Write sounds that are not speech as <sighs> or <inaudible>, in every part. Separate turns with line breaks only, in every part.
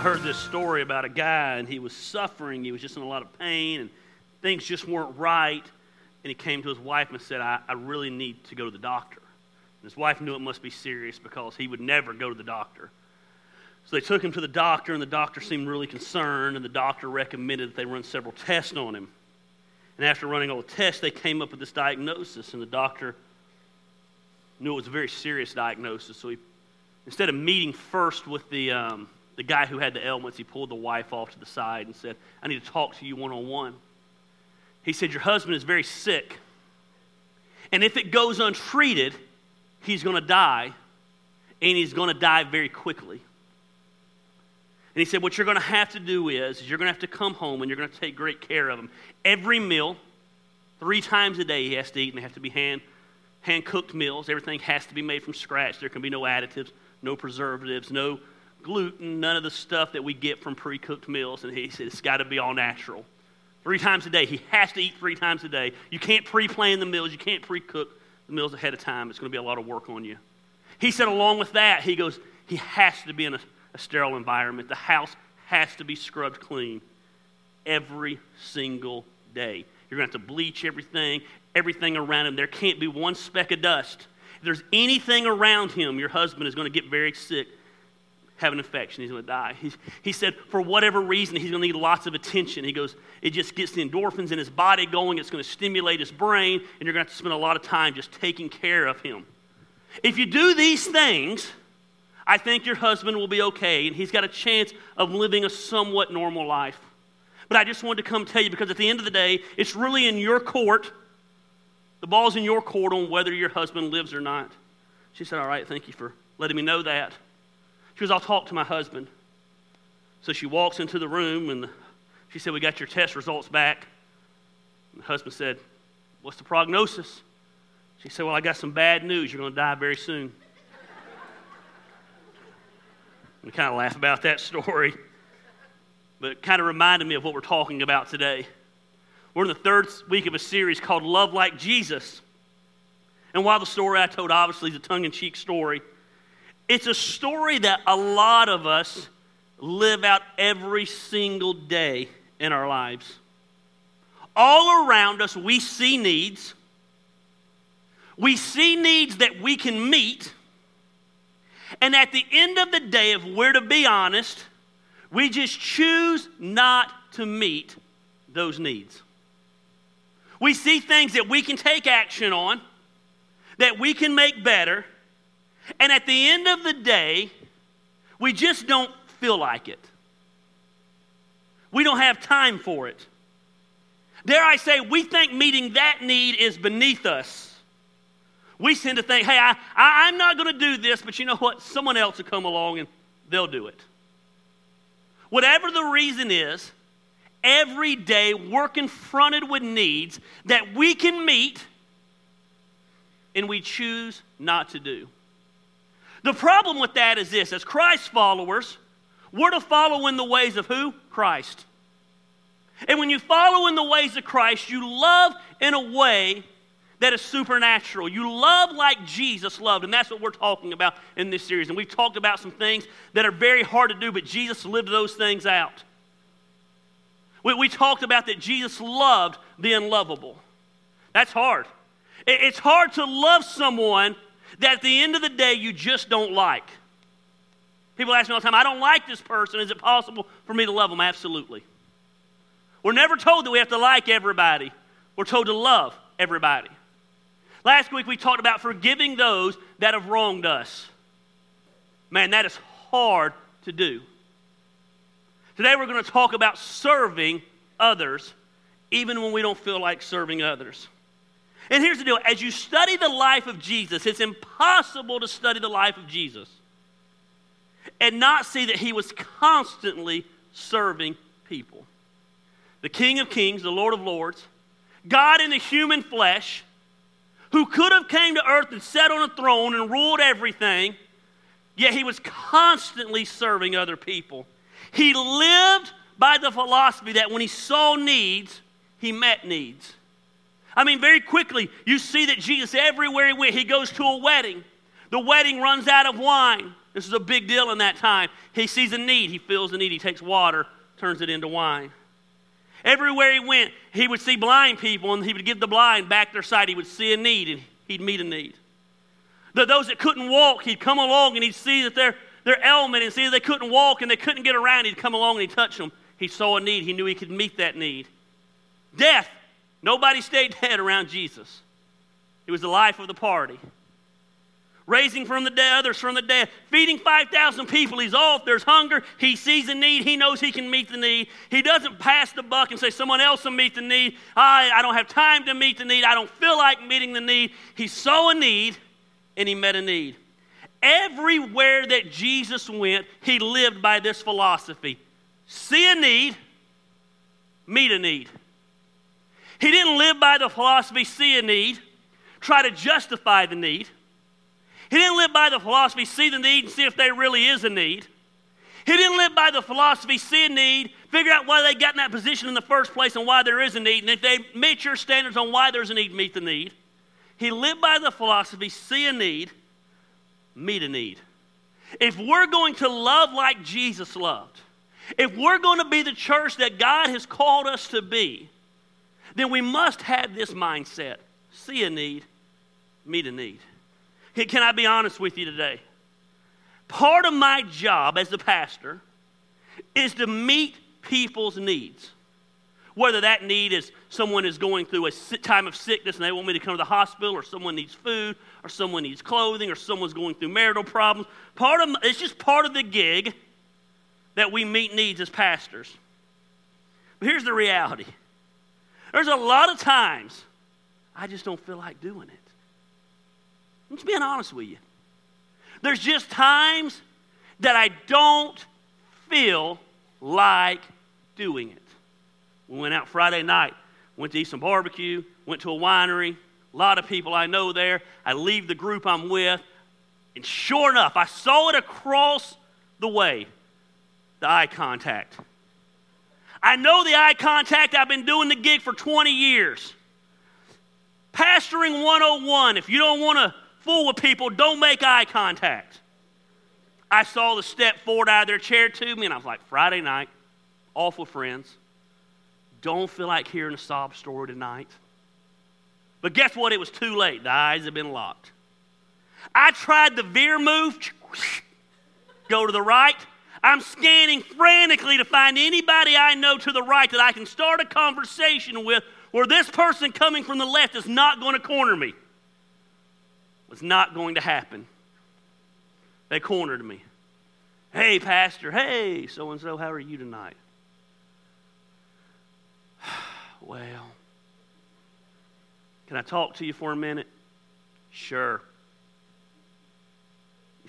I heard this story about a guy and he was suffering. He was just in a lot of pain and things just weren't right. And he came to his wife and said, I, I really need to go to the doctor. And his wife knew it must be serious because he would never go to the doctor. So they took him to the doctor, and the doctor seemed really concerned, and the doctor recommended that they run several tests on him. And after running all the tests, they came up with this diagnosis, and the doctor knew it was a very serious diagnosis. So he, instead of meeting first with the, um, the guy who had the ailments, he pulled the wife off to the side and said, I need to talk to you one on one. He said, Your husband is very sick. And if it goes untreated, he's going to die, and he's going to die very quickly. And he said, What you're going to have to do is, is you're going to have to come home and you're going to take great care of him. Every meal, three times a day, he has to eat, and they have to be hand, hand cooked meals. Everything has to be made from scratch. There can be no additives, no preservatives, no gluten, none of the stuff that we get from pre cooked meals. And he said, It's got to be all natural. Three times a day. He has to eat three times a day. You can't pre plan the meals, you can't pre cook the meals ahead of time. It's going to be a lot of work on you. He said, along with that, he goes, he has to be in a, a sterile environment. The house has to be scrubbed clean every single day. You're going to have to bleach everything, everything around him. There can't be one speck of dust. If there's anything around him, your husband is going to get very sick have an infection. He's going to die. He, he said, for whatever reason, he's going to need lots of attention. He goes, it just gets the endorphins in his body going. It's going to stimulate his brain, and you're going to have to spend a lot of time just taking care of him. If you do these things, I think your husband will be okay, and he's got a chance of living a somewhat normal life. But I just wanted to come tell you because at the end of the day, it's really in your court. The ball's in your court on whether your husband lives or not. She said, All right, thank you for letting me know that. Goes, I'll talk to my husband. So she walks into the room and she said, We got your test results back. And the husband said, What's the prognosis? She said, Well, I got some bad news. You're going to die very soon. <laughs> we kind of laugh about that story, but it kind of reminded me of what we're talking about today. We're in the third week of a series called Love Like Jesus. And while the story I told obviously is a tongue in cheek story, it's a story that a lot of us live out every single day in our lives. All around us, we see needs. We see needs that we can meet. And at the end of the day, if we're to be honest, we just choose not to meet those needs. We see things that we can take action on, that we can make better, and at the end of the day, we just don't feel like it. We don't have time for it. Dare I say, we think meeting that need is beneath us. We tend to think, hey, I, I, am not going to do this, but you know what? Someone else will come along and they'll do it. Whatever the reason is, every day we're confronted with needs that we can meet and we choose not to do. The problem with that is this as Christ followers, we're to follow in the ways of who? Christ. And when you follow in the ways of Christ, you love in a way that is supernatural. You love like Jesus loved, and that's what we're talking about in this series. And we've talked about some things that are very hard to do, but Jesus lived those things out. We, we talked about that Jesus loved the unlovable. That's hard. It, it's hard to love someone that at the end of the day you just don't like. People ask me all the time, I don't like this person. Is it possible for me to love them? Absolutely. We're never told that we have to like everybody, we're told to love everybody. Last week we talked about forgiving those that have wronged us. Man, that is hard to do. Today we're going to talk about serving others, even when we don't feel like serving others. And here's the deal as you study the life of Jesus, it's impossible to study the life of Jesus and not see that he was constantly serving people. The King of Kings, the Lord of Lords, God in the human flesh, who could have came to earth and sat on a throne and ruled everything, yet he was constantly serving other people. He lived by the philosophy that when he saw needs, he met needs. I mean, very quickly, you see that Jesus, everywhere he went, he goes to a wedding. The wedding runs out of wine. This is a big deal in that time. He sees a need, he feels the need, he takes water, turns it into wine. Everywhere he went, he would see blind people and he would give the blind back their sight. He would see a need and he'd meet a need. The, those that couldn't walk, he'd come along and he'd see that their, their ailment and see that they couldn't walk and they couldn't get around. He'd come along and he'd touch them. He saw a need. He knew he could meet that need. Death. Nobody stayed dead around Jesus. It was the life of the party raising from the dead, others from the dead, feeding 5,000 people. He's off. There's hunger. He sees a need. He knows he can meet the need. He doesn't pass the buck and say, someone else will meet the need. I, I don't have time to meet the need. I don't feel like meeting the need. He saw a need and he met a need. Everywhere that Jesus went, he lived by this philosophy see a need, meet a need. He didn't live by the philosophy see a need, try to justify the need. He didn't live by the philosophy, see the need and see if there really is a need. He didn't live by the philosophy, see a need, figure out why they got in that position in the first place and why there is a need. And if they meet your standards on why there's a need, meet the need. He lived by the philosophy, see a need, meet a need. If we're going to love like Jesus loved, if we're going to be the church that God has called us to be, then we must have this mindset see a need, meet a need. Can I be honest with you today? Part of my job as a pastor is to meet people's needs. Whether that need is someone is going through a time of sickness and they want me to come to the hospital, or someone needs food, or someone needs clothing, or someone's going through marital problems. Part of it's just part of the gig that we meet needs as pastors. But here's the reality: there's a lot of times I just don't feel like doing it. I'm just being honest with you. There's just times that I don't feel like doing it. We went out Friday night, went to eat some barbecue, went to a winery, a lot of people I know there. I leave the group I'm with, and sure enough, I saw it across the way the eye contact. I know the eye contact. I've been doing the gig for 20 years. Pastoring 101, if you don't want to fool with people, don't make eye contact. I saw the step forward out of their chair to me, and I was like, Friday night, off with friends. Don't feel like hearing a sob story tonight. But guess what? It was too late. The eyes had been locked. I tried the veer move, <laughs> go to the right. I'm scanning frantically to find anybody I know to the right that I can start a conversation with where this person coming from the left is not going to corner me was not going to happen. They cornered me. Hey, Pastor. Hey, so and so, how are you tonight? <sighs> well, can I talk to you for a minute? Sure.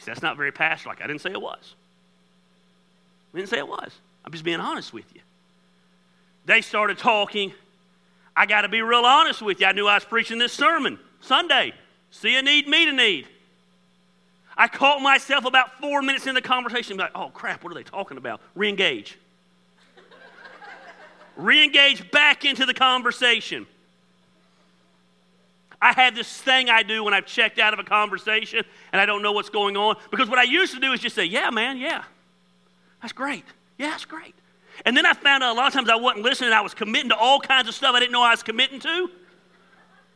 That's not very pastor like. I didn't say it was. I didn't say it was. I'm just being honest with you. They started talking. I got to be real honest with you. I knew I was preaching this sermon Sunday. See a need, meet a need. I caught myself about four minutes in the conversation, like, oh crap, what are they talking about? Re engage. <laughs> Re engage back into the conversation. I have this thing I do when I've checked out of a conversation and I don't know what's going on. Because what I used to do is just say, yeah, man, yeah. That's great. Yeah, that's great. And then I found out a lot of times I wasn't listening. I was committing to all kinds of stuff I didn't know I was committing to.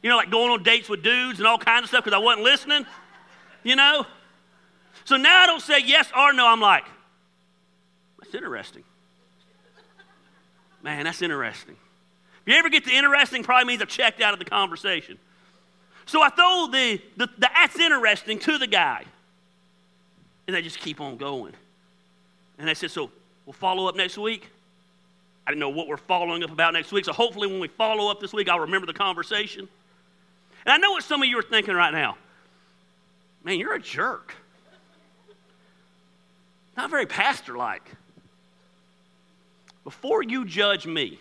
You know, like going on dates with dudes and all kinds of stuff because I wasn't listening. You know? So now I don't say yes or no. I'm like, that's interesting. Man, that's interesting. If you ever get the interesting, probably means I've checked out of the conversation. So I throw the, the, the that's interesting to the guy. And they just keep on going. And they said, so we'll follow up next week. I didn't know what we're following up about next week. So hopefully when we follow up this week, I'll remember the conversation. And I know what some of you are thinking right now. Man, you're a jerk. Not very pastor like. Before you judge me,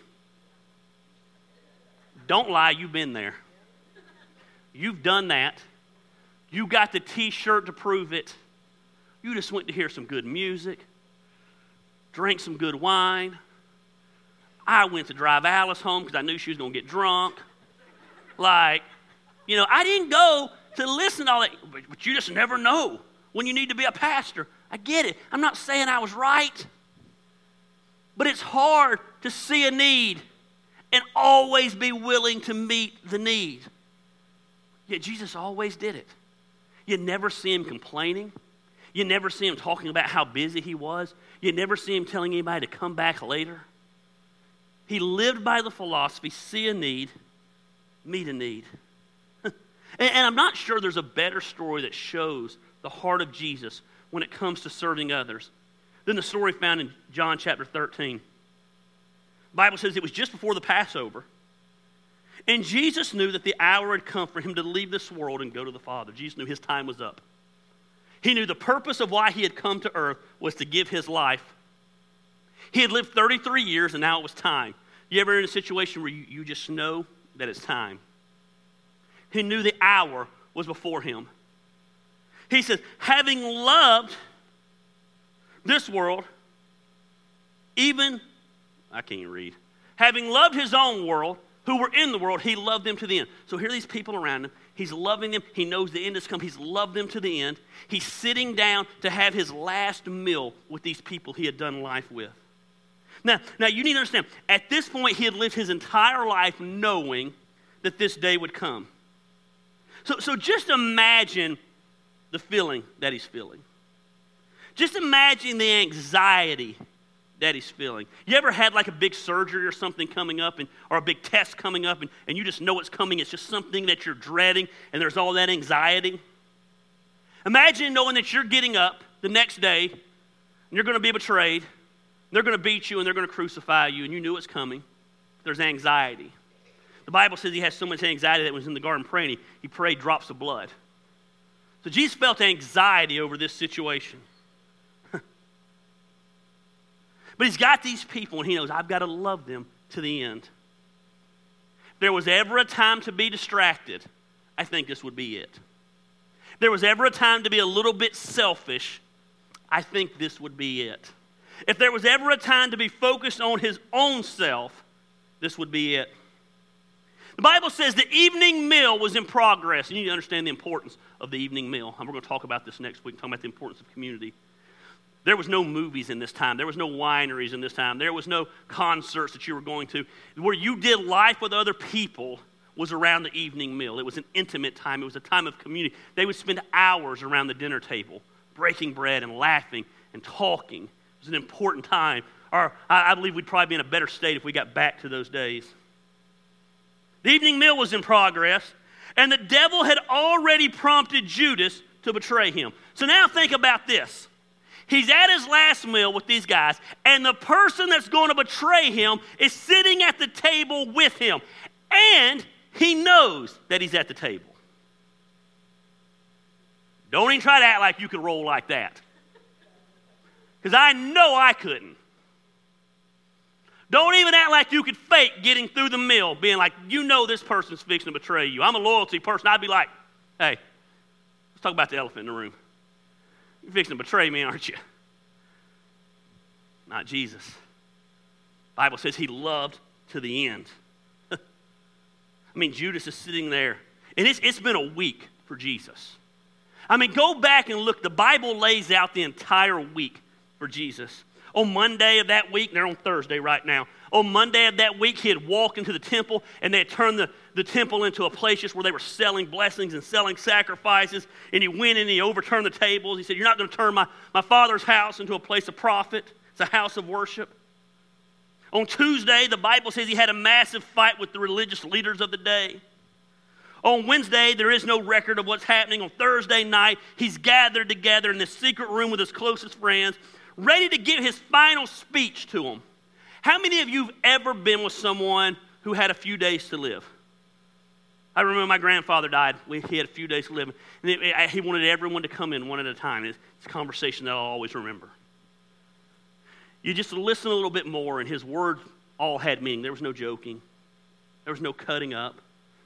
don't lie, you've been there. You've done that. You got the t shirt to prove it. You just went to hear some good music, drink some good wine. I went to drive Alice home because I knew she was going to get drunk. Like, you know, I didn't go to listen to all that, but, but you just never know when you need to be a pastor. I get it. I'm not saying I was right. But it's hard to see a need and always be willing to meet the need. Yet Jesus always did it. You never see him complaining. You never see him talking about how busy he was. You never see him telling anybody to come back later. He lived by the philosophy see a need, meet a need. <laughs> and, and I'm not sure there's a better story that shows the heart of Jesus when it comes to serving others than the story found in John chapter 13. The Bible says it was just before the Passover. And Jesus knew that the hour had come for him to leave this world and go to the Father. Jesus knew his time was up. He knew the purpose of why he had come to earth was to give his life. He had lived 33 years and now it was time. You ever in a situation where you, you just know that it's time? He knew the hour was before him. He says, having loved this world, even, I can't read, having loved his own world, who were in the world, he loved them to the end. So here are these people around him. He's loving them. He knows the end has come. He's loved them to the end. He's sitting down to have his last meal with these people he had done life with. Now, now you need to understand, at this point, he had lived his entire life knowing that this day would come. So, so just imagine the feeling that he's feeling. Just imagine the anxiety that he's feeling. You ever had like a big surgery or something coming up and, or a big test coming up and, and you just know it's coming? It's just something that you're dreading and there's all that anxiety. Imagine knowing that you're getting up the next day and you're going to be betrayed. They're going to beat you and they're going to crucify you and you knew it's coming. There's anxiety. The Bible says he has so much anxiety that was in the garden praying, he, he prayed drops of blood. So Jesus felt anxiety over this situation. But he's got these people, and he knows I've got to love them to the end. If there was ever a time to be distracted, I think this would be it. If there was ever a time to be a little bit selfish, I think this would be it. If there was ever a time to be focused on his own self, this would be it. The Bible says the evening meal was in progress. You need to understand the importance of the evening meal. And we're going to talk about this next week, talking about the importance of community. There was no movies in this time. There was no wineries in this time. There was no concerts that you were going to. Where you did life with other people was around the evening meal. It was an intimate time, it was a time of community. They would spend hours around the dinner table, breaking bread and laughing and talking. It was an important time. Or I believe we'd probably be in a better state if we got back to those days. The evening meal was in progress, and the devil had already prompted Judas to betray him. So now think about this. He's at his last meal with these guys, and the person that's going to betray him is sitting at the table with him. And he knows that he's at the table. Don't even try to act like you can roll like that. Because I know I couldn't. Don't even act like you could fake getting through the meal, being like, you know this person's fixing to betray you. I'm a loyalty person. I'd be like, hey, let's talk about the elephant in the room. You're fixing to betray me, aren't you? Not Jesus. Bible says he loved to the end. <laughs> I mean, Judas is sitting there, and it's, it's been a week for Jesus. I mean, go back and look. The Bible lays out the entire week for Jesus. On Monday of that week, they're on Thursday right now. On Monday of that week, he had walked into the temple and they had turned the, the temple into a place just where they were selling blessings and selling sacrifices. And he went in and he overturned the tables. He said, You're not going to turn my, my father's house into a place of profit, it's a house of worship. On Tuesday, the Bible says he had a massive fight with the religious leaders of the day. On Wednesday, there is no record of what's happening. On Thursday night, he's gathered together in this secret room with his closest friends ready to give his final speech to them. How many of you have ever been with someone who had a few days to live? I remember my grandfather died. he had a few days to live. And it, he wanted everyone to come in one at a time. It's, it's a conversation that I'll always remember. You just listen a little bit more, and his words all had meaning. There was no joking, there was no cutting up,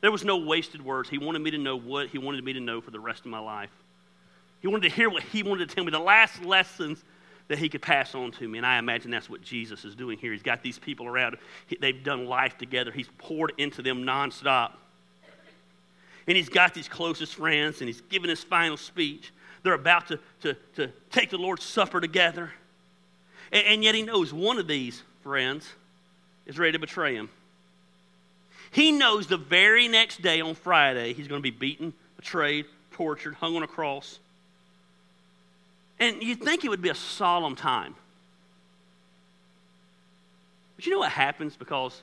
there was no wasted words. He wanted me to know what he wanted me to know for the rest of my life. He wanted to hear what he wanted to tell me. The last lessons that he could pass on to me. And I imagine that's what Jesus is doing here. He's got these people around. They've done life together. He's poured into them nonstop. And he's got these closest friends, and he's giving his final speech. They're about to, to, to take the Lord's Supper together. And, and yet he knows one of these friends is ready to betray him. He knows the very next day on Friday he's going to be beaten, betrayed, tortured, hung on a cross. And you'd think it would be a solemn time. But you know what happens because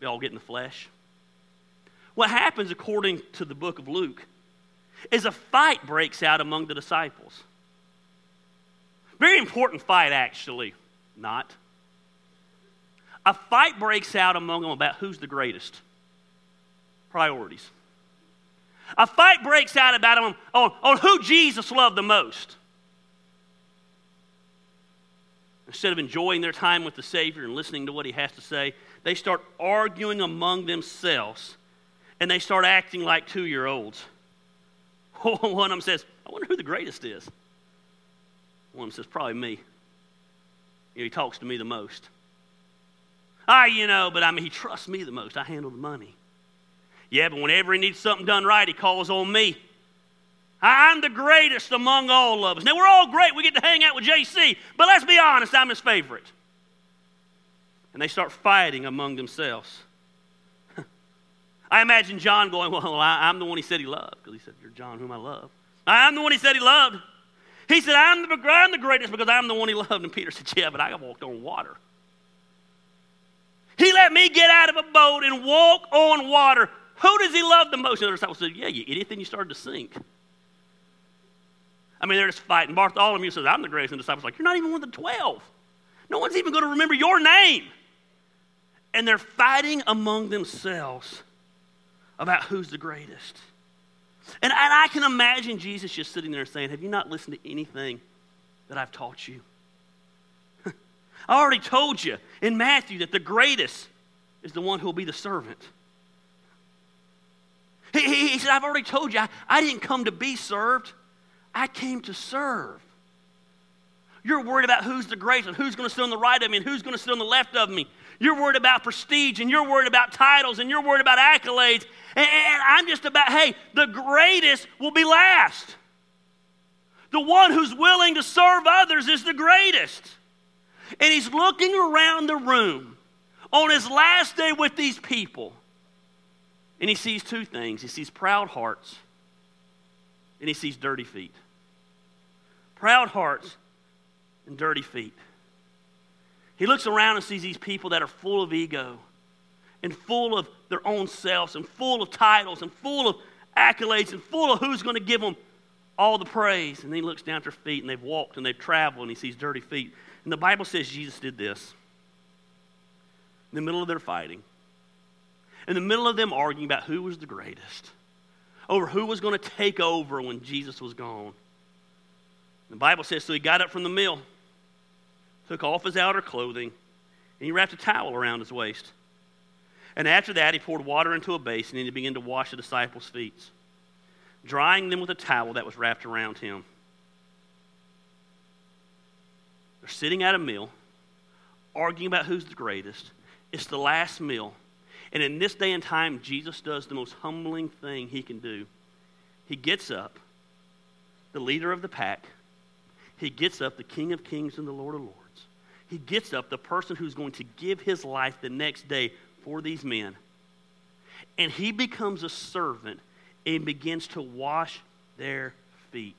we all get in the flesh? What happens, according to the book of Luke, is a fight breaks out among the disciples. Very important fight, actually. Not. A fight breaks out among them about who's the greatest. Priorities. A fight breaks out about them on, on who Jesus loved the most. Instead of enjoying their time with the Savior and listening to what He has to say, they start arguing among themselves and they start acting like two year olds. <laughs> One of them says, I wonder who the greatest is. One of them says, Probably me. You know, he talks to me the most. Ah, you know, but I mean, he trusts me the most. I handle the money. Yeah, but whenever he needs something done right, he calls on me. I'm the greatest among all of us. Now, we're all great. We get to hang out with JC, but let's be honest, I'm his favorite. And they start fighting among themselves. I imagine John going, Well, I, am the one he said he loved, because he said, You're John, whom I love. I'm the one he said he loved. He said, I'm the, I'm the greatest because I'm the one he loved. And Peter said, Yeah, but I walked on water. He let me get out of a boat and walk on water. Who does he love the most? And the disciples said, Yeah, you idiot, then you started to sink. I mean, they're just fighting. Bartholomew says, I'm the greatest. And the disciples like, You're not even one of the twelve. No one's even going to remember your name. And they're fighting among themselves about who's the greatest. And, and I can imagine Jesus just sitting there saying, Have you not listened to anything that I've taught you? <laughs> I already told you in Matthew that the greatest is the one who will be the servant. He, he, he said, I've already told you, I, I didn't come to be served, I came to serve. You're worried about who's the greatest and who's going to sit on the right of me and who's going to sit on the left of me. You're worried about prestige and you're worried about titles and you're worried about accolades. And, and I'm just about, hey, the greatest will be last. The one who's willing to serve others is the greatest. And he's looking around the room on his last day with these people. And he sees two things he sees proud hearts and he sees dirty feet. Proud hearts and dirty feet. He looks around and sees these people that are full of ego and full of their own selves and full of titles and full of accolades and full of who's going to give them all the praise. And then he looks down at their feet and they've walked and they've traveled and he sees dirty feet. And the Bible says Jesus did this in the middle of their fighting, in the middle of them arguing about who was the greatest, over who was going to take over when Jesus was gone. The Bible says, so he got up from the meal, took off his outer clothing, and he wrapped a towel around his waist. And after that, he poured water into a basin and he began to wash the disciples' feet, drying them with a towel that was wrapped around him. They're sitting at a meal, arguing about who's the greatest. It's the last meal. And in this day and time, Jesus does the most humbling thing he can do. He gets up, the leader of the pack, he gets up, the King of Kings and the Lord of Lords. He gets up, the person who's going to give his life the next day for these men. And he becomes a servant and begins to wash their feet.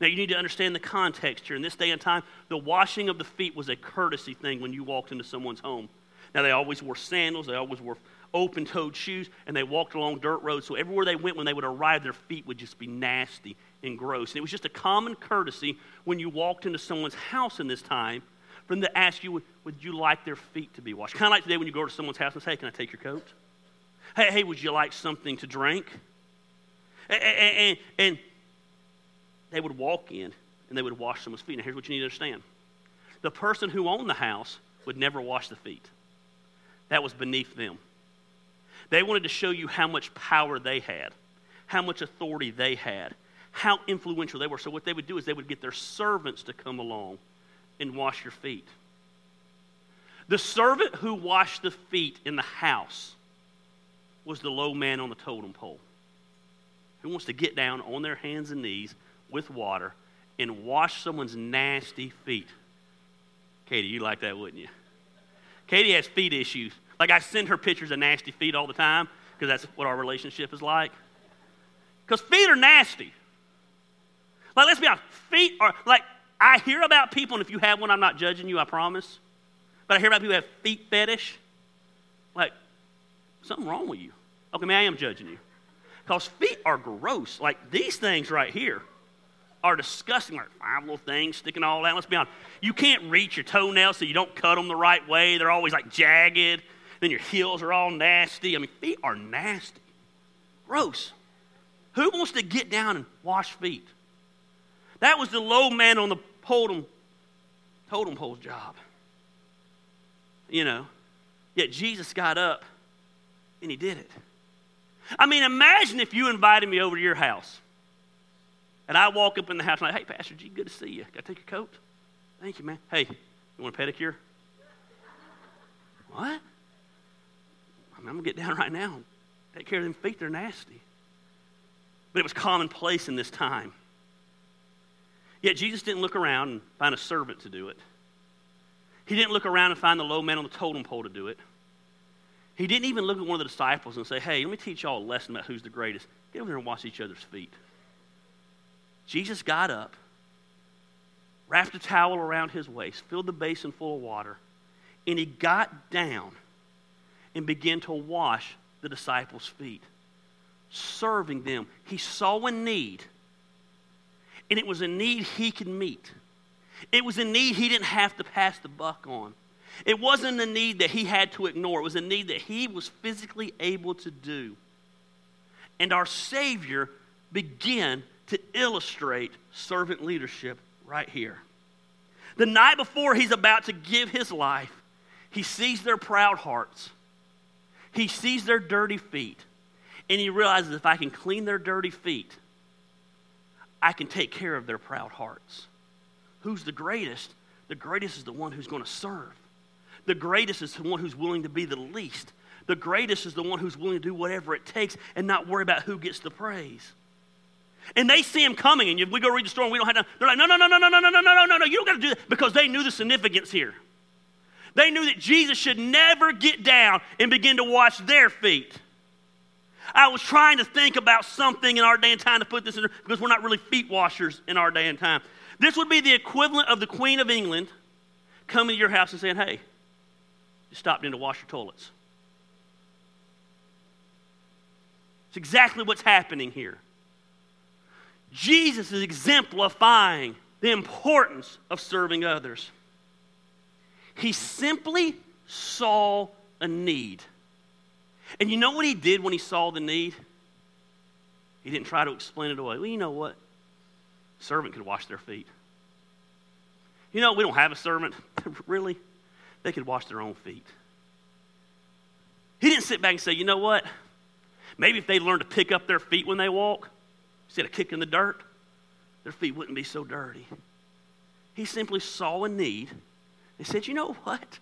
Now, you need to understand the context here. In this day and time, the washing of the feet was a courtesy thing when you walked into someone's home. Now, they always wore sandals, they always wore open toed shoes, and they walked along dirt roads. So, everywhere they went, when they would arrive, their feet would just be nasty and gross. And it was just a common courtesy when you walked into someone's house in this time for them to ask you, would, would you like their feet to be washed? Kind of like today when you go to someone's house and say, hey, can I take your coat? Hey, hey, would you like something to drink? And, and, and they would walk in and they would wash someone's feet. Now, here's what you need to understand the person who owned the house would never wash the feet, that was beneath them. They wanted to show you how much power they had, how much authority they had, how influential they were. So, what they would do is they would get their servants to come along and wash your feet. The servant who washed the feet in the house was the low man on the totem pole. who wants to get down on their hands and knees with water and wash someone's nasty feet? Katie, you like that, wouldn't you? Katie has feet issues. Like I send her pictures of nasty feet all the time because that's what our relationship is like. Because feet are nasty. Like, let's be honest, feet are like, I hear about people, and if you have one, I'm not judging you, I promise. But I hear about people who have feet fetish. Like, something wrong with you. Okay, man, I am judging you. Because feet are gross. Like, these things right here are disgusting. Like, five little things sticking all out. Let's be honest. You can't reach your toenails so you don't cut them the right way. They're always like jagged. Then your heels are all nasty. I mean, feet are nasty. Gross. Who wants to get down and wash feet? That was the low man on the totem, totem pole's job. You know, yet Jesus got up and he did it. I mean, imagine if you invited me over to your house and I walk up in the house and I'm like, hey, Pastor G, good to see you. Got to take your coat? Thank you, man. Hey, you want a pedicure? What? I mean, I'm going to get down right now take care of them feet. They're nasty. But it was commonplace in this time. Yet Jesus didn't look around and find a servant to do it. He didn't look around and find the low man on the totem pole to do it. He didn't even look at one of the disciples and say, Hey, let me teach y'all a lesson about who's the greatest. Get over there and wash each other's feet. Jesus got up, wrapped a towel around his waist, filled the basin full of water, and he got down and began to wash the disciples' feet, serving them. He saw a need and it was a need he could meet. It was a need he didn't have to pass the buck on. It wasn't a need that he had to ignore, it was a need that he was physically able to do. And our Savior began to illustrate servant leadership right here. The night before he's about to give his life, he sees their proud hearts, he sees their dirty feet, and he realizes if I can clean their dirty feet, I can take care of their proud hearts. Who's the greatest? The greatest is the one who's going to serve. The greatest is the one who's willing to be the least. The greatest is the one who's willing to do whatever it takes and not worry about who gets the praise. And they see him coming, and we go read the story, and we don't have to. They're like, no, no, no, no, no, no, no, no, no, no, no, no, you don't got to do that because they knew the significance here. They knew that Jesus should never get down and begin to wash their feet. I was trying to think about something in our day and time to put this in because we're not really feet washers in our day and time. This would be the equivalent of the Queen of England coming to your house and saying, Hey, you stopped in to wash your toilets. It's exactly what's happening here. Jesus is exemplifying the importance of serving others. He simply saw a need. And you know what he did when he saw the need? He didn't try to explain it away. Well, you know what? A servant could wash their feet. You know, we don't have a servant. <laughs> really? They could wash their own feet. He didn't sit back and say, you know what? Maybe if they learned to pick up their feet when they walk, instead of kicking the dirt, their feet wouldn't be so dirty. He simply saw a need and said, you know what?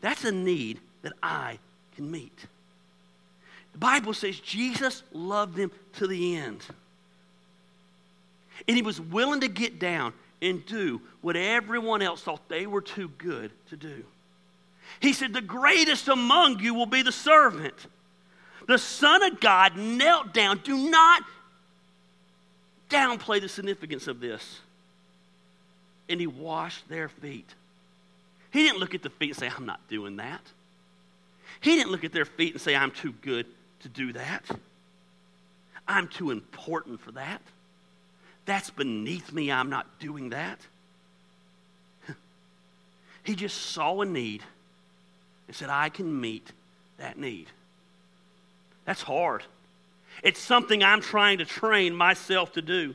That's a need that I can meet. The Bible says Jesus loved them to the end. And he was willing to get down and do what everyone else thought they were too good to do. He said, The greatest among you will be the servant. The Son of God knelt down. Do not downplay the significance of this. And he washed their feet. He didn't look at the feet and say, I'm not doing that. He didn't look at their feet and say, I'm too good to do that. I'm too important for that. That's beneath me. I'm not doing that. He just saw a need and said, I can meet that need. That's hard. It's something I'm trying to train myself to do.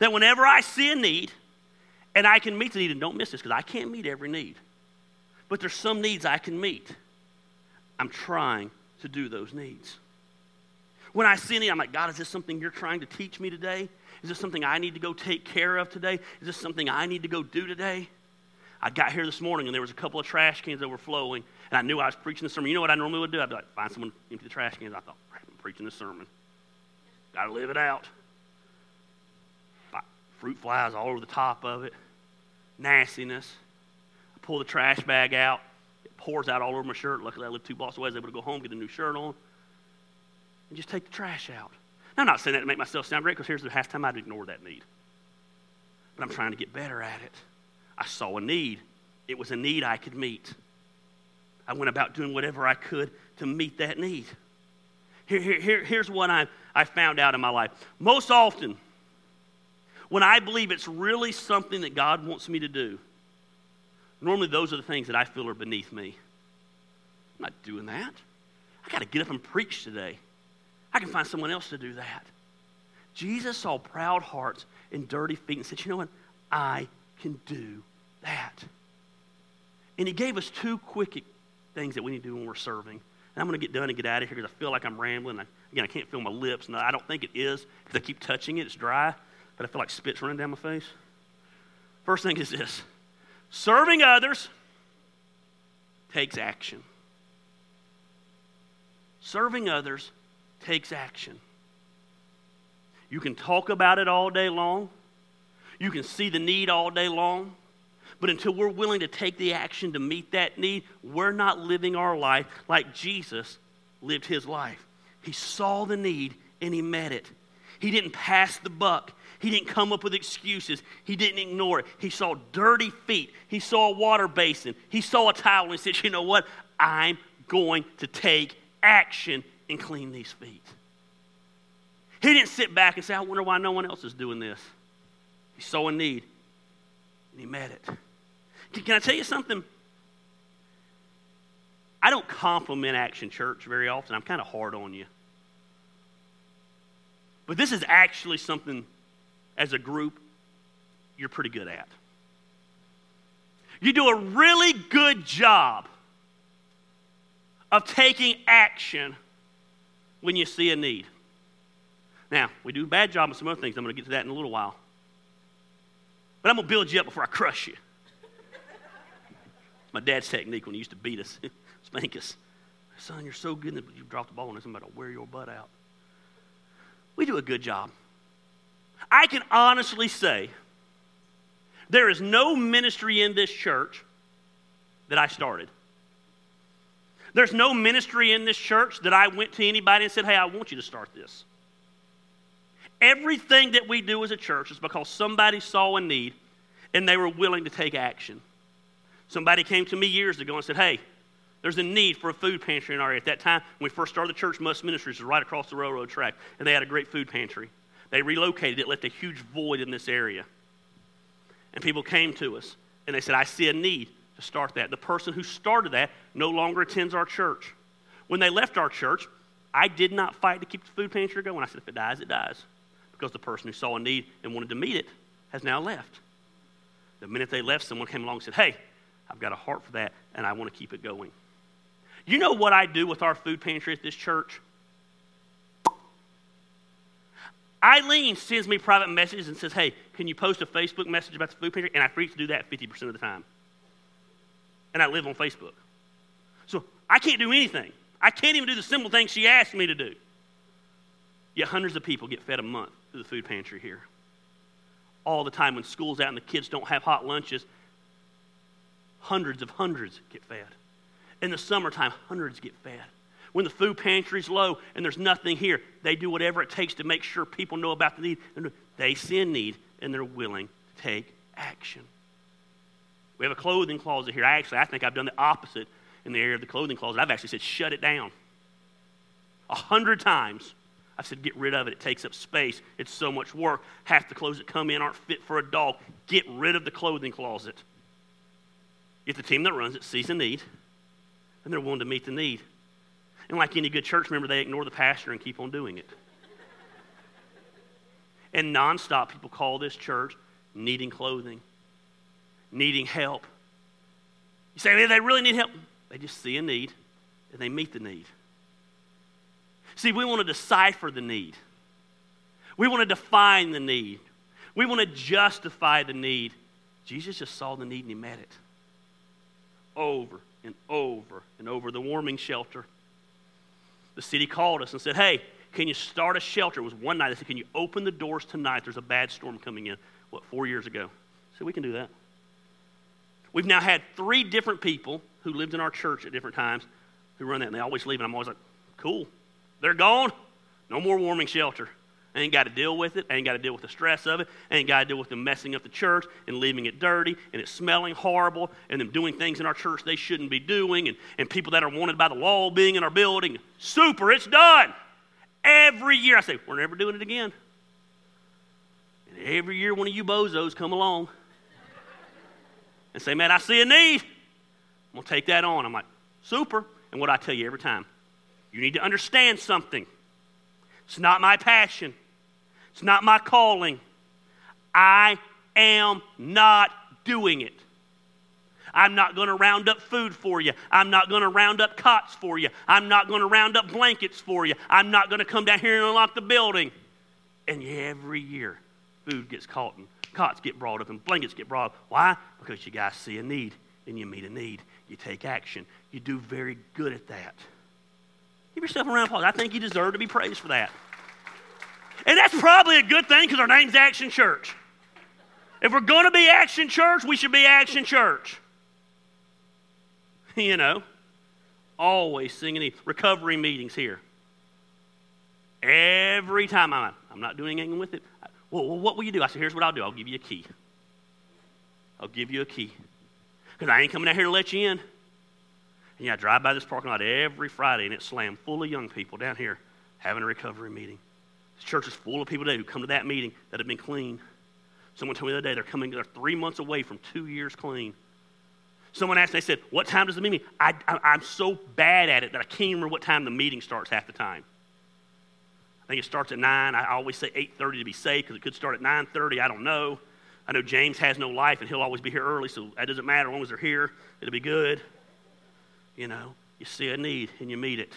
That whenever I see a need, and I can meet the need, and don't miss this because I can't meet every need, but there's some needs I can meet. I'm trying to do those needs. When I see any, I'm like, God, is this something you're trying to teach me today? Is this something I need to go take care of today? Is this something I need to go do today? I got here this morning and there was a couple of trash cans overflowing, and I knew I was preaching the sermon. You know what I normally would do? I'd be like, find someone empty the trash cans. I thought, I'm preaching the sermon. Got to live it out. Fruit flies all over the top of it. Nastiness. I pull the trash bag out. Pours out all over my shirt. Luckily, I live two blocks away. I was able to go home, get a new shirt on, and just take the trash out. Now, I'm not saying that to make myself sound great because here's the half time I'd ignore that need. But I'm trying to get better at it. I saw a need. It was a need I could meet. I went about doing whatever I could to meet that need. Here, here, here, here's what I, I found out in my life. Most often, when I believe it's really something that God wants me to do, normally those are the things that I feel are beneath me. I'm not doing that. I got to get up and preach today. I can find someone else to do that. Jesus saw proud hearts and dirty feet and said, You know what? I can do that. And he gave us two quick things that we need to do when we're serving. And I'm going to get done and get out of here because I feel like I'm rambling. I, again, I can't feel my lips. and I don't think it is because I keep touching it. It's dry, but I feel like spit's running down my face. First thing is this serving others takes action. Serving others takes action. You can talk about it all day long. You can see the need all day long. But until we're willing to take the action to meet that need, we're not living our life like Jesus lived his life. He saw the need and he met it. He didn't pass the buck. He didn't come up with excuses. He didn't ignore it. He saw dirty feet. He saw a water basin. He saw a towel and said, You know what? I'm going to take action and clean these feet. He didn't sit back and say, I wonder why no one else is doing this. He saw a need and he met it. Can I tell you something? I don't compliment Action Church very often. I'm kind of hard on you. But this is actually something, as a group, you're pretty good at. You do a really good job of taking action when you see a need. Now, we do a bad job of some other things. I'm going to get to that in a little while. But I'm going to build you up before I crush you. My dad's technique when he used to beat us, <laughs> spank us. Son, you're so good that you dropped the ball. I'm about to wear your butt out. We do a good job. I can honestly say there is no ministry in this church that I started. There's no ministry in this church that I went to anybody and said, hey, I want you to start this. Everything that we do as a church is because somebody saw a need and they were willing to take action. Somebody came to me years ago and said, Hey, there's a need for a food pantry in our area. At that time, when we first started the church, Must Ministries was right across the railroad track, and they had a great food pantry. They relocated it, left a huge void in this area. And people came to us, and they said, I see a need to start that. The person who started that no longer attends our church. When they left our church, I did not fight to keep the food pantry going. I said, if it dies, it dies. Because the person who saw a need and wanted to meet it has now left. The minute they left, someone came along and said, Hey, I've got a heart for that, and I want to keep it going. You know what I do with our food pantry at this church? Eileen sends me private messages and says, Hey, can you post a Facebook message about the food pantry? And I forget to do that 50% of the time. And I live on Facebook. So I can't do anything. I can't even do the simple things she asked me to do. Yet hundreds of people get fed a month through the food pantry here. All the time when school's out and the kids don't have hot lunches, hundreds of hundreds get fed. In the summertime, hundreds get fed. When the food pantry's low and there's nothing here, they do whatever it takes to make sure people know about the need. They see a need and they're willing to take action. We have a clothing closet here. Actually, I think I've done the opposite in the area of the clothing closet. I've actually said, shut it down. A hundred times. I've said, get rid of it. It takes up space. It's so much work. Half the clothes that come in aren't fit for a dog. Get rid of the clothing closet. If the team that runs it sees a need, and they're willing to meet the need. And like any good church member, they ignore the pastor and keep on doing it. and nonstop, people call this church needing clothing, needing help. You say, they really need help. They just see a need and they meet the need. See, we want to decipher the need. We want to define the need. We want to justify the need. Jesus just saw the need and he met it over and over and over. The warming shelter. The city called us and said, Hey, can you start a shelter? It was one night. They said, can you open the doors tonight? There's a bad storm coming in. What, four years ago? Said, we can do that. We've now had three different people who lived in our church at different times who run that, and they always leave, and I'm always like, cool. They're gone. No more warming shelter. I ain't got to deal with it. I ain't got to deal with the stress of it. I ain't got to deal with them messing up the church and leaving it dirty and it smelling horrible and them doing things in our church they shouldn't be doing and, and people that are wanted by the law being in our building. Super, it's done. Every year I say, we're never doing it again. And every year one of you bozos come along and say, man, I see a need. I'm going to take that on. I'm like, super. And what I tell you every time, you need to understand something. It's not my passion. It's not my calling. I am not doing it. I'm not going to round up food for you. I'm not going to round up cots for you. I'm not going to round up blankets for you. I'm not going to come down here and unlock the building. And every year, food gets caught and cots get brought up and blankets get brought up. Why? Because you guys see a need and you meet a need. You take action. You do very good at that. Give yourself a round of applause. I think you deserve to be praised for that. And that's probably a good thing because our name's Action Church. If we're going to be Action Church, we should be Action Church. <laughs> You know, always singing recovery meetings here. Every time I'm, I'm not doing anything with it. Well, what will you do? I said, here's what I'll do. I'll give you a key. I'll give you a key. Because I ain't coming out here to let you in. Yeah, I drive by this parking lot every Friday and it's slammed full of young people down here having a recovery meeting. This church is full of people today who come to that meeting that have been clean. Someone told me the other day they're coming, they're three months away from two years clean. Someone asked, they said, What time does the meeting? I, I, am so bad at it that I can't remember what time the meeting starts half the time. I think it starts at 9. I always say 8.30 to be safe because it could start at 9.30. I don't know. I know James has no life and he'll always be here early, so that doesn't matter. As long as they're here, it'll be good. You know, you see a need and you meet it.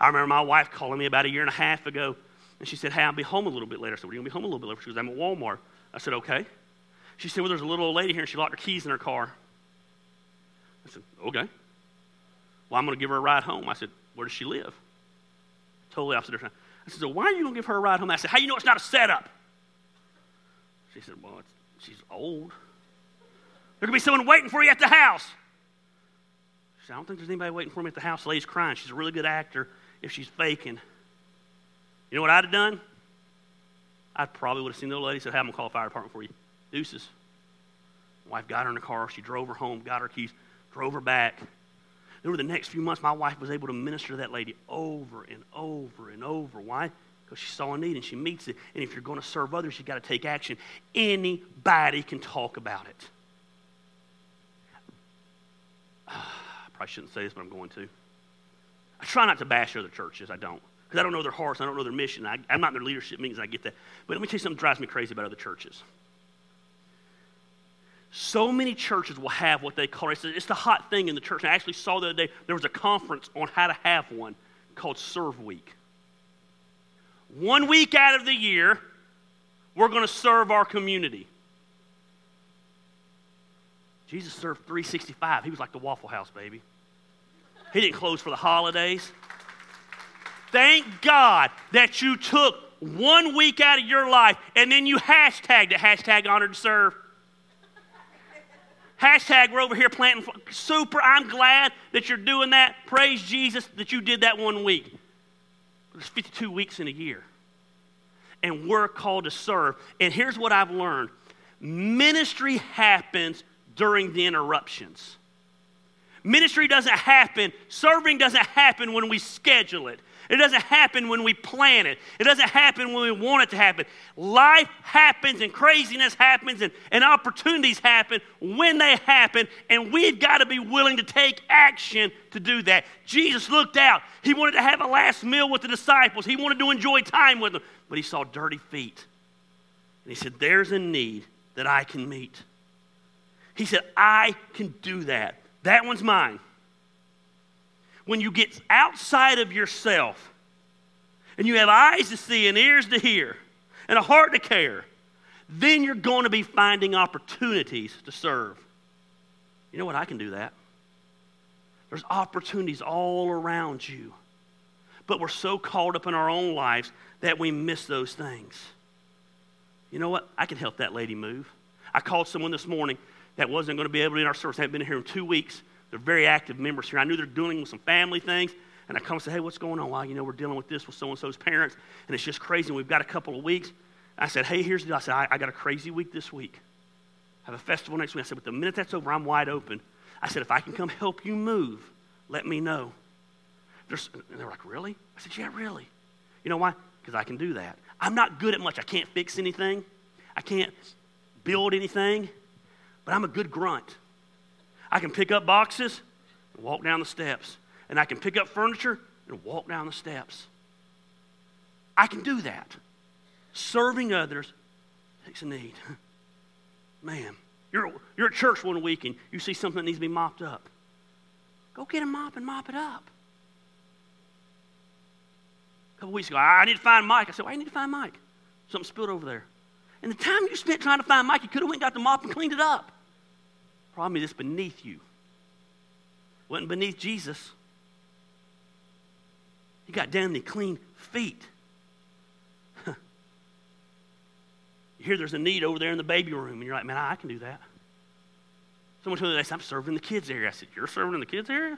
I remember my wife calling me about a year and a half ago, and she said, Hey, I'll be home a little bit later. I said, We're going to be home a little bit later. She goes, I'm at Walmart. I said, Okay. She said, Well, there's a little old lady here, and she locked her keys in her car. I said, Okay. Well, I'm going to give her a ride home. I said, Where does she live? Totally opposite direction. I said, So why are you going to give her a ride home? I said, How do you know it's not a setup? She said, Well, she's old. There could be someone waiting for you at the house. I don't think there's anybody waiting for me at the house. The lady's crying. She's a really good actor if she's faking. You know what I'd have done? I probably would have seen the lady said, Have them call the fire department for you. Deuces. My wife got her in the car. She drove her home, got her keys, drove her back. Over the next few months, my wife was able to minister to that lady over and over and over. Why? Because she saw a need and she meets it. And if you're going to serve others, you've got to take action. Anybody can talk about it. Ah. I shouldn't say this, but I'm going to. I try not to bash other churches. I don't because I don't know their hearts, I don't know their mission. I, am not in their leadership meetings, I get that. But let me tell you something drives me crazy about other churches. So many churches will have what they call it's, it's the hot thing in the church. I actually saw the other day there was a conference on how to have one called Serve Week. One week out of the year, we're going to serve our community. Jesus served 365. He was like the Waffle House, baby. He didn't close for the holidays. Thank God that you took one week out of your life and then you hashtagged it, hashtag honored to serve. Hashtag we're over here planting. Super, I'm glad that you're doing that. Praise Jesus that you did that one week. There's 52 weeks in a year. And we're called to serve. And here's what I've learned ministry happens during the interruptions. Ministry doesn't happen, serving doesn't happen when we schedule it. It doesn't happen when we plan it. It doesn't happen when we want it to happen. Life happens and craziness happens and, and opportunities happen when they happen, and we've got to be willing to take action to do that. Jesus looked out. He wanted to have a last meal with the disciples, he wanted to enjoy time with them, but he saw dirty feet. And he said, There's a need that I can meet. He said, I can do that. That one's mine when you get outside of yourself and you have eyes to see and ears to hear and a heart to care, then you're going to be finding opportunities to serve. You know what? I can do that. There's opportunities all around you. But we're so caught up in our own lives that we miss those things. You know what? I can help that lady move. I called someone this morning that wasn't going to be able to be in our service. They haven't been here in two weeks. They're very active members here. I knew they're dealing with some family things. And I come and say, hey, what's going on? Well, you know, we're dealing with this with so and so's parents, and it's just crazy. We've got a couple of weeks. I said, hey, here's the deal. I said, I, I got a crazy week this week. I have a festival next week. I said, but the minute that's over, I'm wide open. I said, if I can come help you move, let me know. There's, and they're like, really? I said, yeah, really. You know why? Because I can do that. I'm not good at much. I can't fix anything. I can't build anything, but I'm a good grunt. I can pick up boxes and walk down the steps, and I can pick up furniture and walk down the steps. I can do that. Serving others takes a need. <laughs> Man, you're, you're at church one week and you see something that needs to be mopped up. Go get a mop and mop it up. A couple weeks ago, I need to find Mike. I said, Why do you need to find Mike? Something spilled over there. And the time you spent trying to find Mike, you could have went and got the mop and cleaned it up. Problem is, it's beneath you. It wasn't beneath Jesus. He got down he cleaned feet. you hear there's a need over there in the baby room, and you're like, man, I can do that. Someone told me that I'm serving in the kids area. I said, You're serving in the kids area?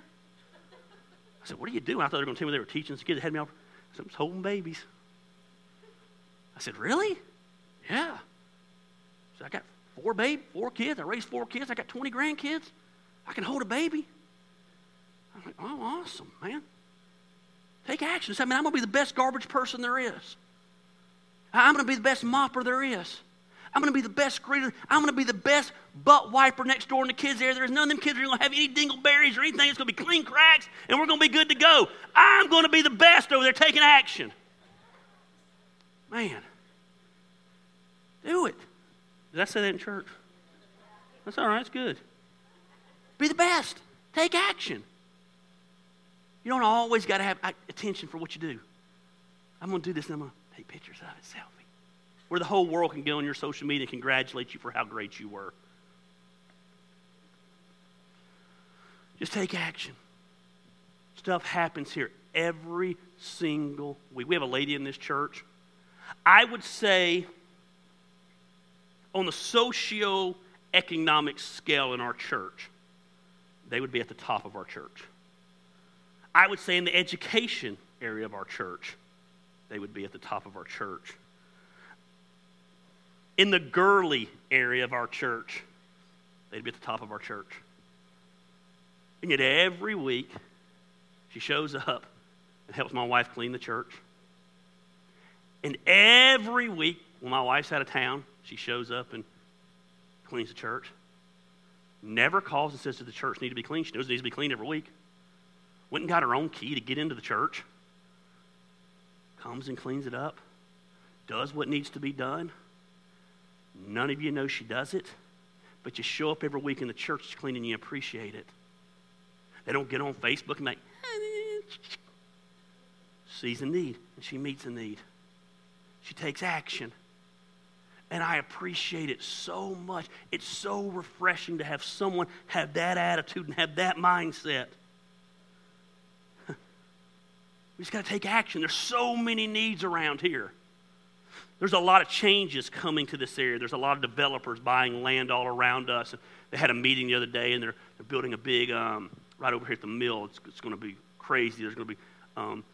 I said, What are you doing? I thought they were going to tell me they were teaching the kids. They had me off. I said, I'm holding babies. I said, Really? Yeah. So I got four baby, four kids. I raised four kids. I got 20 grandkids. I can hold a baby. I'm like, oh, awesome, man. Take action. Say, man, I'm going to be the best garbage person there is. I'm going to be the best mopper there is. I'm going to be the best greeter. I'm going to be the best butt wiper next door in the kids' area. There's none of them kids are going to have any dingleberries or anything. It's going to be clean cracks, and we're going to be good to go. I'm going to be the best over there taking action. Man. Do it. Did I say that in church? That's all right. It's good. Be the best. Take action. You don't always got to have attention for what you do. I'm going to do this and I'm going to take pictures of it, selfie. Where the whole world can go on your social media and congratulate you for how great you were. Just take action. Stuff happens here every single week. We have a lady in this church. I would say on the socio-economic scale in our church, they would be at the top of our church. I would say in the education area of our church, they would be at the top of our church. In the girly area of our church, they'd be at the top of our church. And yet every week, she shows up and helps my wife clean the church. And every week, when my wife's out of town, she shows up and cleans the church. Never calls and says, Does the church need to be cleaned? She knows it needs to be cleaned every week. Went and got her own key to get into the church. Comes and cleans it up. Does what needs to be done. None of you know she does it, but you show up every week in the church cleaning, and you appreciate it. They don't get on Facebook and like, sees a need, and she meets a need. She takes action. And I appreciate it so much. It's so refreshing to have someone have that attitude and have that mindset. <laughs> we just got to take action. There's so many needs around here. There's a lot of changes coming to this area. There's a lot of developers buying land all around us. They had a meeting the other day, and they're, they're building a big, um, right over here at the mill. It's, it's going to be crazy. There's going to be um,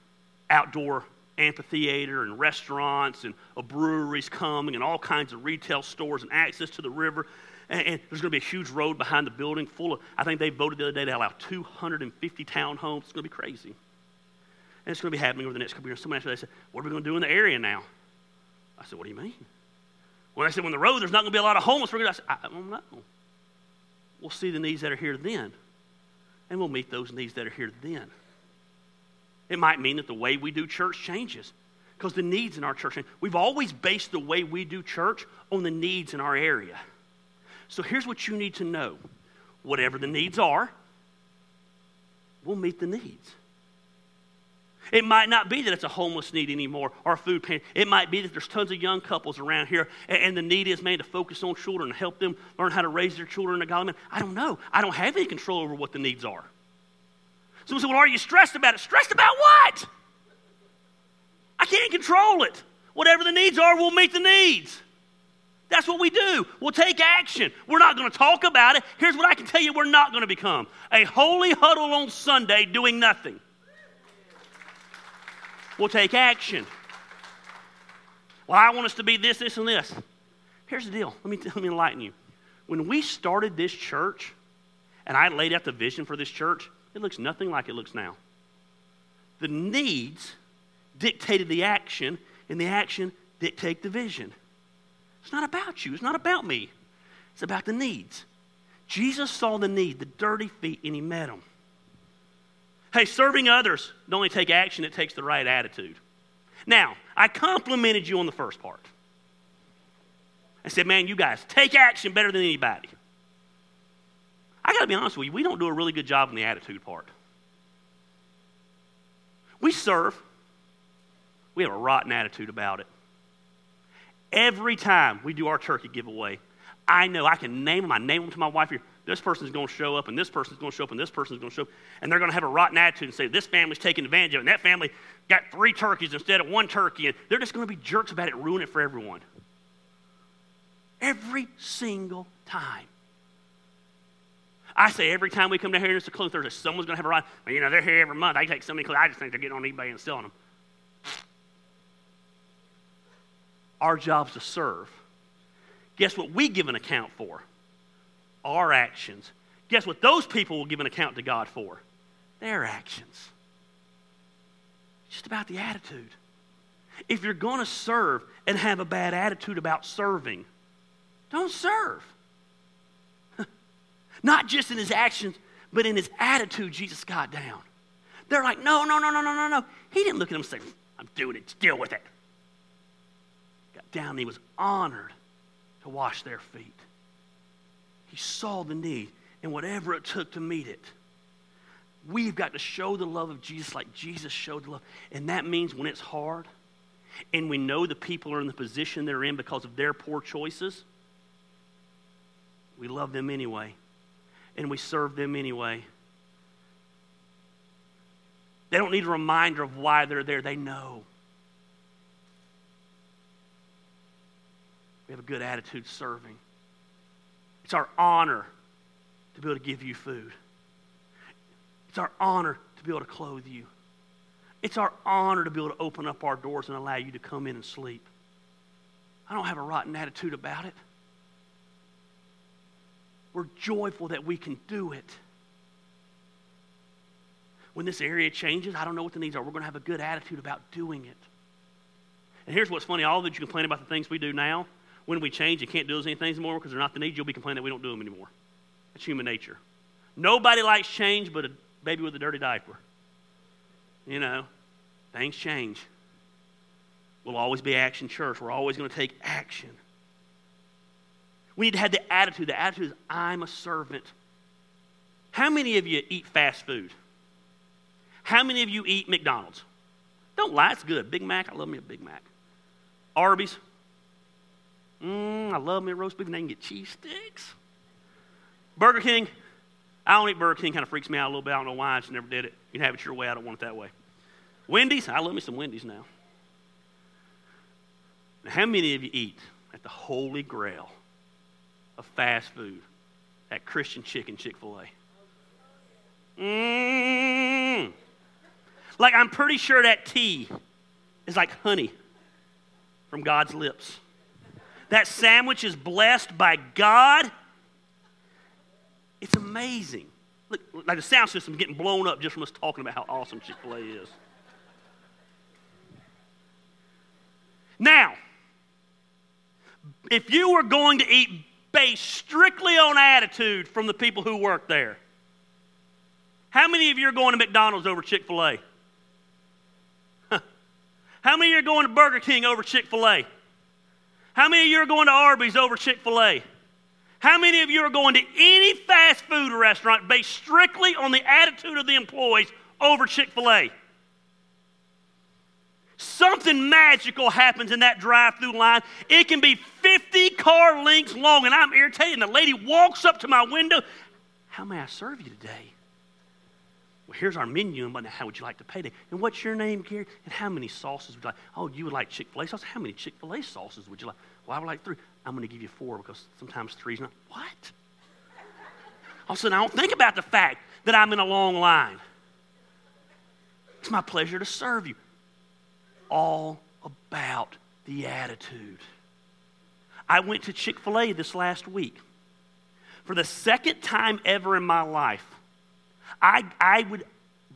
outdoor amphitheater and restaurants and a breweries coming and all kinds of retail stores and access to the river. And, and there's going to be a huge road behind the building full of, I think they voted the other day to allow 250 townhomes. It's going to be crazy. And it's going to be happening over the next couple years. someone Somebody said, What are we going to do in the area now? I said, What do you mean? When I said, When the road, there's not going to be a lot of homeless, we're going to, I said, I don't know. We'll see the needs that are here then, and we'll meet those needs that are here then. It might mean that the way we do church changes because the needs in our church. We've always based the way we do church on the needs in our area. So here's what you need to know whatever the needs are, we'll meet the needs. It might not be that it's a homeless need anymore or a food pantry. It might be that there's tons of young couples around here and, the need is, man, to focus on children and help them learn how to raise their children in a godly manner. I don't know. I don't have any control over what the needs are. Someone said, Well, are you stressed about it? Stressed about what? I can't control it. Whatever the needs are, we'll meet the needs. That's what we do. We'll take action. We're not going to talk about it. Here's what I can tell you we're not going to become a holy huddle on Sunday doing nothing. We'll take action. Well, I want us to be this, this, and this. Here's the deal. Let me, let me enlighten you. When we started this church, and I laid out the vision for this church, it looks nothing like it looks now. The needs dictated the action, and the action dictate the vision. It's not about you, it's not about me, it's about the needs. Jesus saw the need, the dirty feet, and he met them. Hey, serving others don't only take action, it takes the right attitude. Now, I complimented you on the first part. I said, man, you guys take action better than anybody. I got to be honest with you, we don't do a really good job in the attitude part. We serve, we have a rotten attitude about it. Every time we do our turkey giveaway, I know I can name them. I name them to my wife here. This person's going to show up, and this person's going to show up, and this person's going to show up. And they're going to have a rotten attitude and say, This family's taking advantage of it, and that family got three turkeys instead of one turkey. And they're just going to be jerks about it ruin it for everyone. Every single time. I say every time we come down here and it's a clothes Thursday, someone's going to have a ride. You know, they're here every month. I take so many clothes. I just think they're getting on eBay and selling them. Our job's to serve. Guess what we give an account for? Our actions. Guess what those people will give an account to God for? Their actions. It's just about the attitude. If you're going to serve and have a bad attitude about serving, don't serve. Not just in his actions, but in his attitude, Jesus got down. They're like, no, no, no, no, no, no, no. He didn't look at him and say, I'm doing it, deal with it. Got down and he was honored to wash their feet. He saw the need and whatever it took to meet it. We've got to show the love of Jesus like Jesus showed the love. And that means when it's hard and we know the people are in the position they're in because of their poor choices, we love them anyway and we serve them anyway. They don't need a reminder of why they're there, they know. We have a good attitude serving. It's our honor to be able to give you food. It's our honor to be able to clothe you. It's our honor to be able to open up our doors and allow you to come in and sleep. I don't have a rotten attitude about it. We're joyful that we can do it. When this area changes, I don't know what the needs are. We're going to have a good attitude about doing it. And here's what's funny all of you complain about the things we do now. When we change, you can't do those things anymore because they're not the needs. You'll be complaining that we don't do them anymore. It's human nature. Nobody likes change but a baby with a dirty diaper. You know, things change. We'll always be action church. We're always going to take action. We need to have the attitude. The attitude is, I'm a servant. How many of you eat fast food? How many of you eat McDonald's? Don't lie, it's good. Big Mac, I love me a Big Mac. Arby's, mmm, I love me a roast beef and they can get cheese sticks. Burger King, I don't eat Burger King, kind of freaks me out a little bit. I don't know why, I just never did it. You can have it your way, I don't want it that way. Wendy's, I love me some Wendy's now. Now, how many of you eat at the Holy Grail? Of fast food at Christian Chicken, Chick fil A. Mmm. Like, I'm pretty sure that tea is like honey from God's lips. That sandwich is blessed by God. It's amazing. Look, like the sound system's getting blown up just from us talking about how awesome Chick fil A is. Now, if you were going to eat based strictly on attitude from the people who work there. How many of you are going to McDonald's over Chick fil A? How many of you are going to Burger King over Chick fil A? How many of you are going to Arby's over Chick fil A? How many of you are going to any fast food restaurant based strictly on the attitude of the employees over Chick fil A? Something magical happens in that drive through line. It can be 50 car lengths long, and I'm irritated. And the lady walks up to my window. How may I serve you today? Well, here's our menu, how would you like to pay today? And what's your name, Gary? And how many sauces would you like? Oh, you would like Chick fil A sauce? How many Chick fil A sauces would you like? Well, I would like three. I'm going to give you four because sometimes three's not. What? All of a sudden, I don't think about the fact that I'm in a long line. It's my pleasure to serve you. All about the attitude. I went to Chick fil A this last week. For the second time ever in my life, I, I would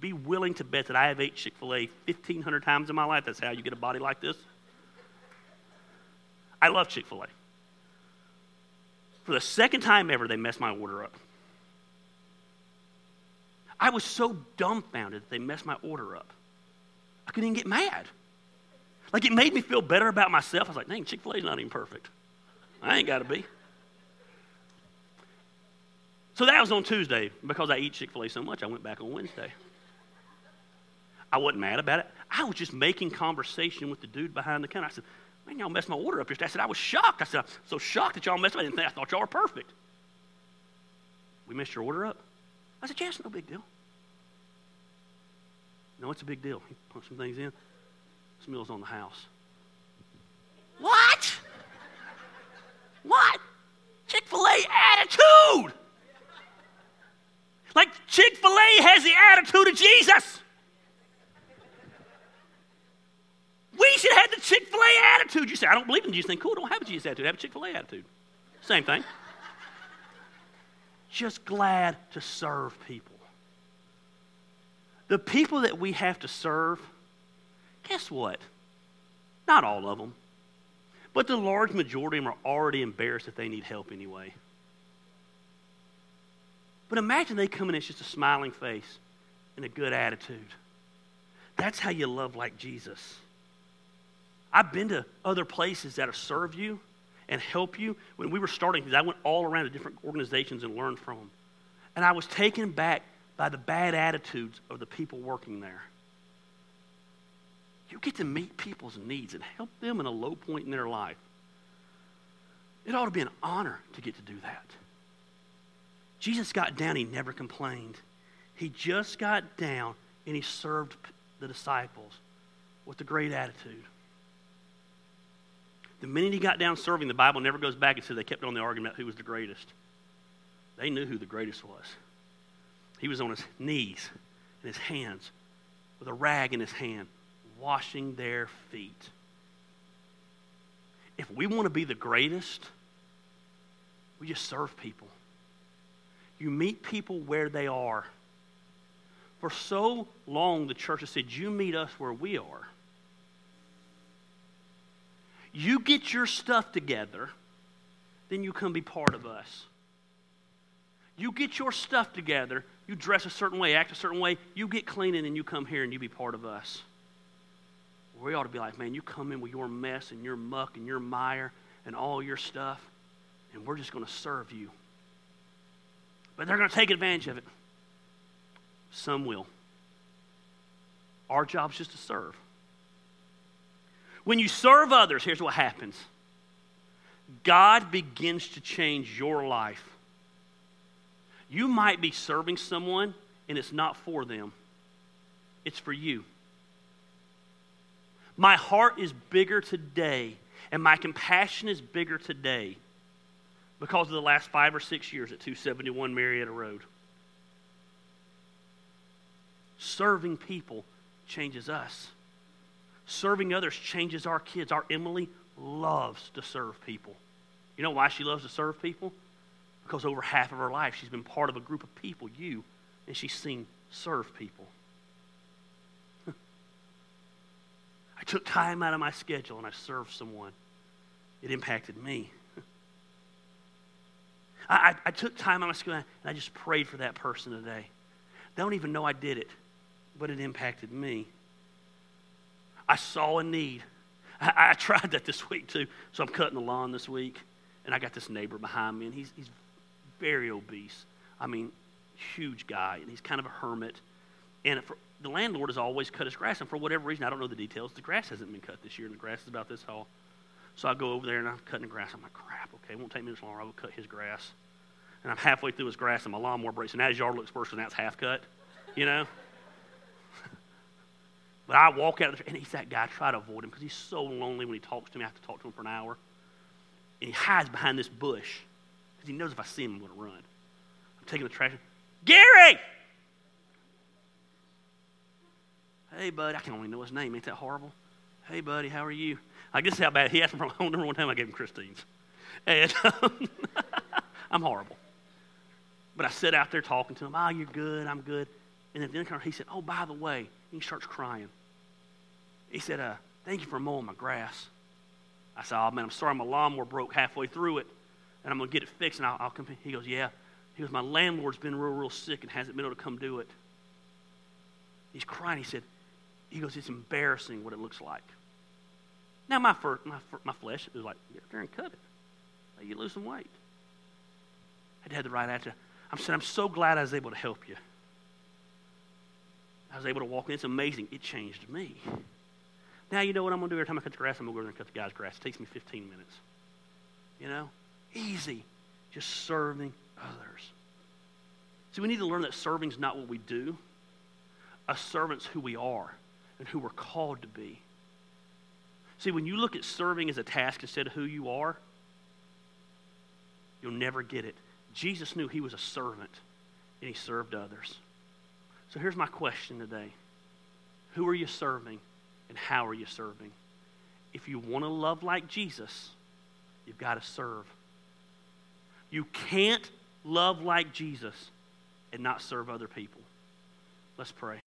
be willing to bet that I have ate Chick fil A 1,500 times in my life. That's how you get a body like this. I love Chick fil A. For the second time ever, they messed my order up. I was so dumbfounded that they messed my order up. I couldn't even get mad. Like it made me feel better about myself. I was like, dang, Chick fil A's not even perfect. I ain't got to be. So that was on Tuesday. Because I eat Chick fil A so much, I went back on Wednesday. I wasn't mad about it. I was just making conversation with the dude behind the counter. I said, Man, y'all messed my order up yesterday. I said, I was shocked. I said, I'm so shocked that y'all messed up. I didn't think I thought y'all were perfect. We messed your order up? I said, Yes, no big deal. No, it's a big deal. He put some things in. This meal's on the house. What? What? Chick fil A attitude. Like Chick fil A has the attitude of Jesus. We should have the Chick fil A attitude. You say, I don't believe in Jesus. Think, cool, don't have a Jesus attitude. Have a Chick fil A attitude. Same thing. Just glad to serve people. The people that we have to serve, guess what? Not all of them. But the large majority of them are already embarrassed that they need help anyway. But imagine they come in, it's just a smiling face and a good attitude. That's how you love like Jesus. I've been to other places that have served you and help you. When we were starting, I went all around to different organizations and learned from them. And I was taken back by the bad attitudes of the people working there. You get to meet people's needs and help them in a low point in their life. It ought to be an honor to get to do that. Jesus got down, he never complained. He just got down and he served the disciples with a great attitude. The minute he got down serving, the Bible never goes back and says they kept on the argument who was the greatest. They knew who the greatest was. He was on his knees and his hands with a rag in his hand, washing their feet. If we want to be the greatest, we just serve people. You meet people where they are. For so long, the church has said, You meet us where we are. You get your stuff together, then you come be part of us. You get your stuff together, you dress a certain way, act a certain way, you get clean, and then you come here and you be part of us. We ought to be like, man, you come in with your mess and your muck and your mire and all your stuff, and we're just going to serve you. But they're going to take advantage of it. Some will. Our job is just to serve. When you serve others, here's what happens God begins to change your life. You might be serving someone, and it's not for them, it's for you. My heart is bigger today, and my compassion is bigger today because of the last five or six years at 271 Marietta Road. Serving people changes us. Serving others changes our kids. Our Emily loves to serve people. You know why she loves to serve people? Because over half of her life, she's been part of a group of people, you, and she's seen serve people. I took time out of my schedule and I served someone. It impacted me. <laughs> I, I, I, took time out of my schedule and I just prayed for that person today. They don't even know I did it, but it impacted me. I saw a need. I, I <laughs> tried that this week too. So I'm cutting the lawn this week, and I got this neighbor behind me, and he's, he's very obese. I mean, huge guy, and he's kind of a hermit. And for, the landlord has always cut his grass, and for whatever reason, I don't know the details, the grass hasn't been cut this year, and the grass is about this tall. So I go over there and I'm cutting the grass. I'm like, crap, okay, it won't take me much longer. I will cut his grass. And I'm halfway through his grass, and my lawnmower breaks, and now his yard looks worse, and that's half cut, you know? <laughs> But I walk out, of the and he's that guy. I try to avoid him because he's so lonely when he talks to me. I have to talk to him for an hour. And he hides behind this bush because he knows if I see him, I'm going to run. I'm taking the trash. Gary! Hey, buddy. I can only know his name. Ain't that horrible? Hey, buddy, how are you? I guess how bad he asked me for my number one time I gave him Christine's. And um, <laughs> I'm horrible. But I sit out there talking to him. Oh, you're good. I'm good. And then the end of the he said, Oh, by the way, he starts crying. He said, uh, Thank you for mowing my grass. I said, Oh, man, I'm sorry my lawnmower broke halfway through it, and I'm going to get it fixed, and I'll, I'll come. He goes, Yeah. He goes, My landlord's been real, real sick and hasn't been able to come do it. He's crying. He said, He goes, It's embarrassing what it looks like. Now, my, fur, my, my flesh is like, there and cut it. You lose some weight. I had the right attitude. I'm saying, I'm so glad I was able to help you. I was able to walk in. It's amazing. It changed me. Now you know what I'm going to do every time I cut the grass? I'm going to go there and cut the guy's grass. It takes me 15 minutes. You know? Easy. Just serving others. See, we need to learn that serving is not what we do. A servant's who we are and who we're called to be. See, when you look at serving as a task instead of who you are, you'll never get it. Jesus knew he was a servant and he served others. So here's my question today Who are you serving and how are you serving? If you want to love like Jesus, you've got to serve. You can't love like Jesus and not serve other people. Let's pray.